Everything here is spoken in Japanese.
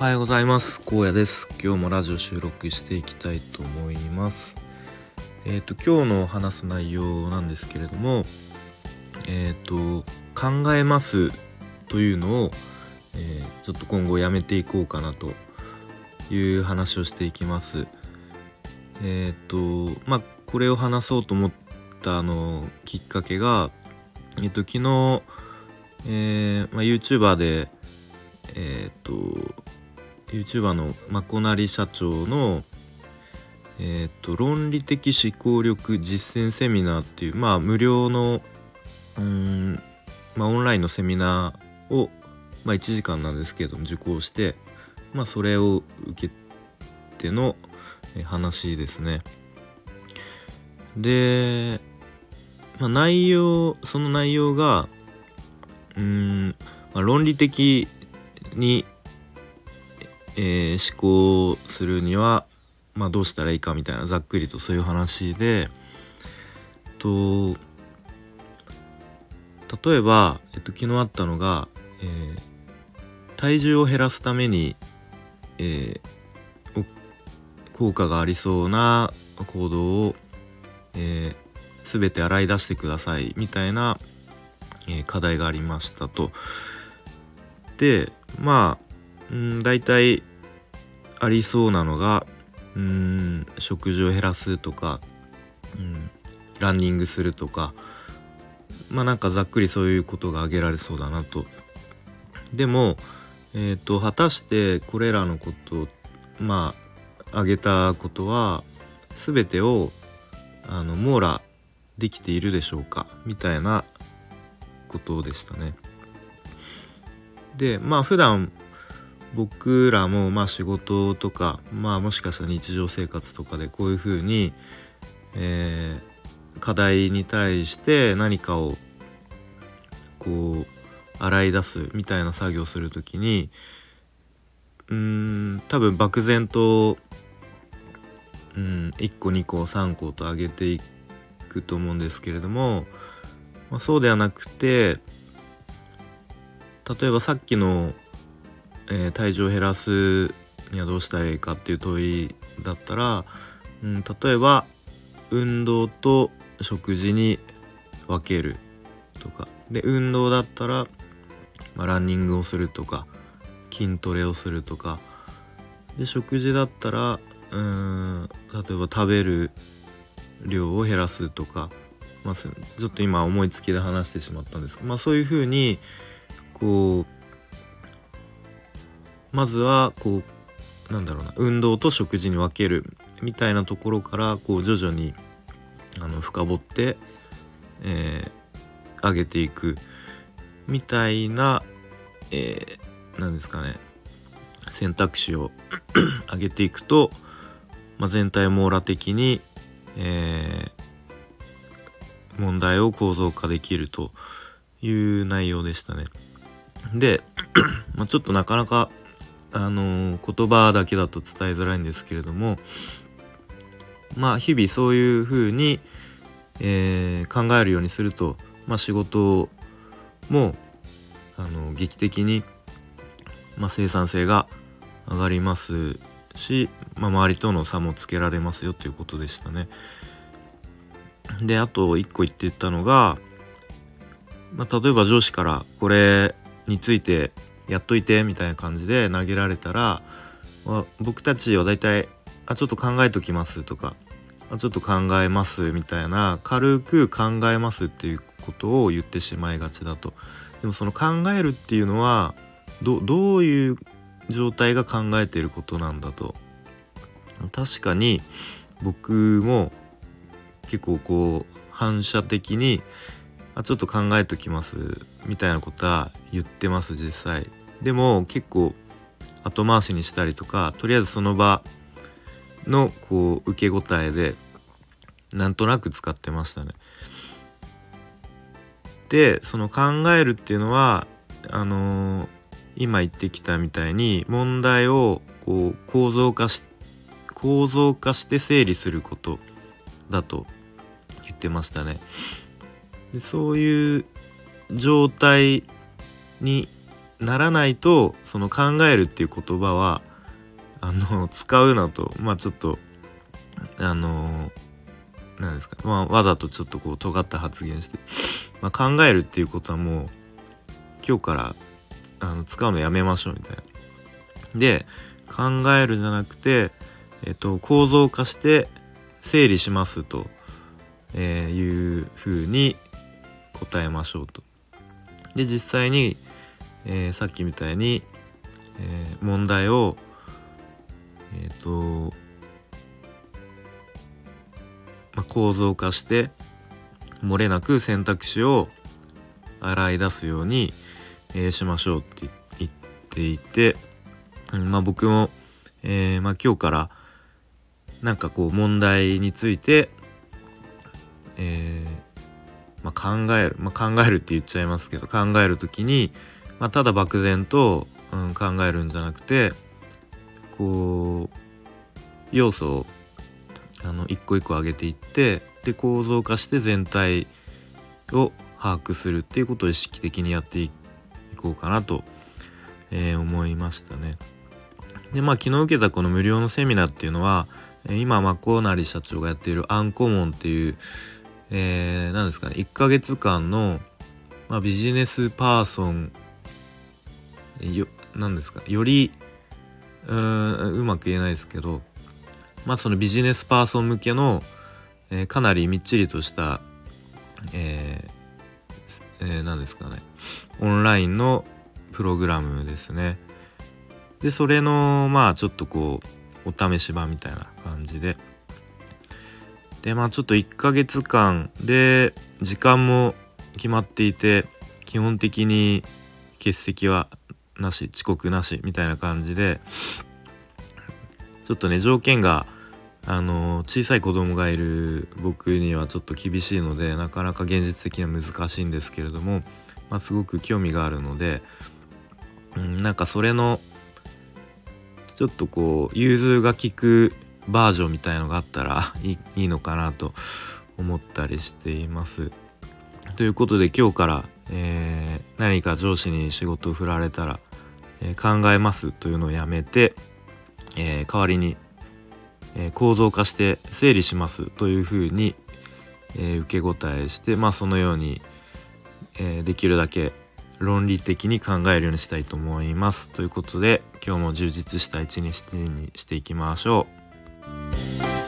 おはようございます。荒野です。今日もラジオ収録していきたいと思います。えっ、ー、と今日の話す内容なんですけれどもえっ、ー、と考えますというのを、えー、ちょっと今後やめていこうかなという話をしていきます。えっ、とまあこれを話そうと思ったあのきっかけがえっ、と昨日えーまあ、YouTuber でえっ、と YouTuber のまこなり社長のえっ、と論理的思考力実践セミナーっていうまあ無料のうんまあオンラインのセミナーをまあ1時間なんですけれども受講してまあそれを受けての話ですね。で、まあ、内容その内容がうん、まあ、論理的にえー、思考するには、まあ、どうしたらいいかみたいなざっくりとそういう話でと例えば、えっと、昨日あったのが、えー、体重を減らすために、えー、効果がありそうな行動を、えー、全て洗い出してくださいみたいな、えー、課題がありましたと。でまあうん大体ありそうなのがうん食事を減らすとか、うん、ランニングするとかまあなんかざっくりそういうことが挙げられそうだなと。でも、えーと、果たしてこれらのことまあ挙げたことは全てをあの網羅できているでしょうか？みたいなことでしたね。でまあ普段僕らもまあ仕事とかまあもしかしたら日常生活とかでこういうふうに、えー、課題に対して何かをこう洗い出すみたいな作業をする時にうん多分漠然とうん1個2個3個と上げていくと思うんですけれども、まあ、そうではなくて例えばさっきのえ、体重を減らすにはどうしたらいいかっていう問いだったら、うん、例えば運動と食事に分けるとか。で運動だったら、まあ、ランニングをするとか筋トレをするとか。で食事だったらうん例えば食べる量を減らすとか、まあ、ちょっと今思いつきで話してしまったんですけど、まあ、そういうふうにこうまずはこうなんだろうな運動と食事に分けるみたいなところからこう徐々にあの深掘って、えー、上げていくみたいな、えー、なんですかね選択肢を 上げていくと、まあ、全体網羅的に、えー、問題を構造化できるという内容でしたね。で、まあ、ちょっとなかなかあの言葉だけだと伝えづらいんですけれどもまあ日々そういうふうに、えー、考えるようにすると、まあ、仕事もあの劇的に、まあ、生産性が上がりますし、まあ、周りとの差もつけられますよということでしたね。であと一個言ってたのが、まあ、例えば上司からこれについてやっといてみたいな感じで投げられたら、僕たちは大体あちょっと考えときますとかあちょっと考えますみたいな軽く考えますっていうことを言ってしまいがちだと。でもその考えるっていうのはどどういう状態が考えていることなんだと。確かに僕も結構こう反射的にあちょっと考えときますみたいなことは言ってます実際。でも結構後回しにしたりとかとりあえずその場のこう受け答えでなんとなく使ってましたね。でその考えるっていうのはあのー、今言ってきたみたいに問題をこう構造化し構造化して整理することだと言ってましたね。でそういう状態にならないとその考えるっていう言葉はあの使うなとまあちょっとあのなんですか、まあ、わざとちょっとこう尖った発言して、まあ、考えるっていうことはもう今日からあの使うのやめましょうみたいな。で考えるじゃなくて、えっと、構造化して整理しますと、えー、いうふうに答えましょうと。で実際に、えー、さっきみたいに、えー、問題をえっ、と、まあ、構造化して漏れなく選択肢を洗い出すように、えー、しましょうって言っていて、うんまあ、僕も、えーまあ、今日からなんかこう問題について、えーまあ、考える、まあ、考えるって言っちゃいますけど考える時に、まあ、ただ漠然と、うん、考えるんじゃなくてこう要素をあの一個一個上げていってで構造化して全体を把握するっていうことを意識的にやっていこうかなと、えー、思いましたね。でまあ昨日受けたこの無料のセミナーっていうのは今マコナリ社長がやっているアンコモンっていう、えー、何ですかね1ヶ月間の、まあ、ビジネスパーソンよ何ですか？よりううまく言えないですけどまあそのビジネスパーソン向けの、えー、かなりみっちりとした、えーえー、何ですかね？オンラインのプログラムですね。でそれのまあちょっとこうお試し版みたいな感じで。でまあちょっと1ヶ月間で時間も決まっていて基本的に欠席はなし遅刻なしみたいな感じでちょっとね条件があの小さい子供がいる僕にはちょっと厳しいのでなかなか現実的には難しいんですけれども、まあ、すごく興味があるので、うん、なんかそれのちょっとこう融通が利くバージョンみたいのがあったら いいのかなと思ったりしています。ということで今日から、えー、何か上司に仕事を振られたら、え、考えますというのをやめて、えー、代わりにえ構造化して整理しますというふうに、え受け答えしてまあそのように、えできるだけ論理的に考えるようにしたいと思います。ということで今日も充実した一日にしていきましょう。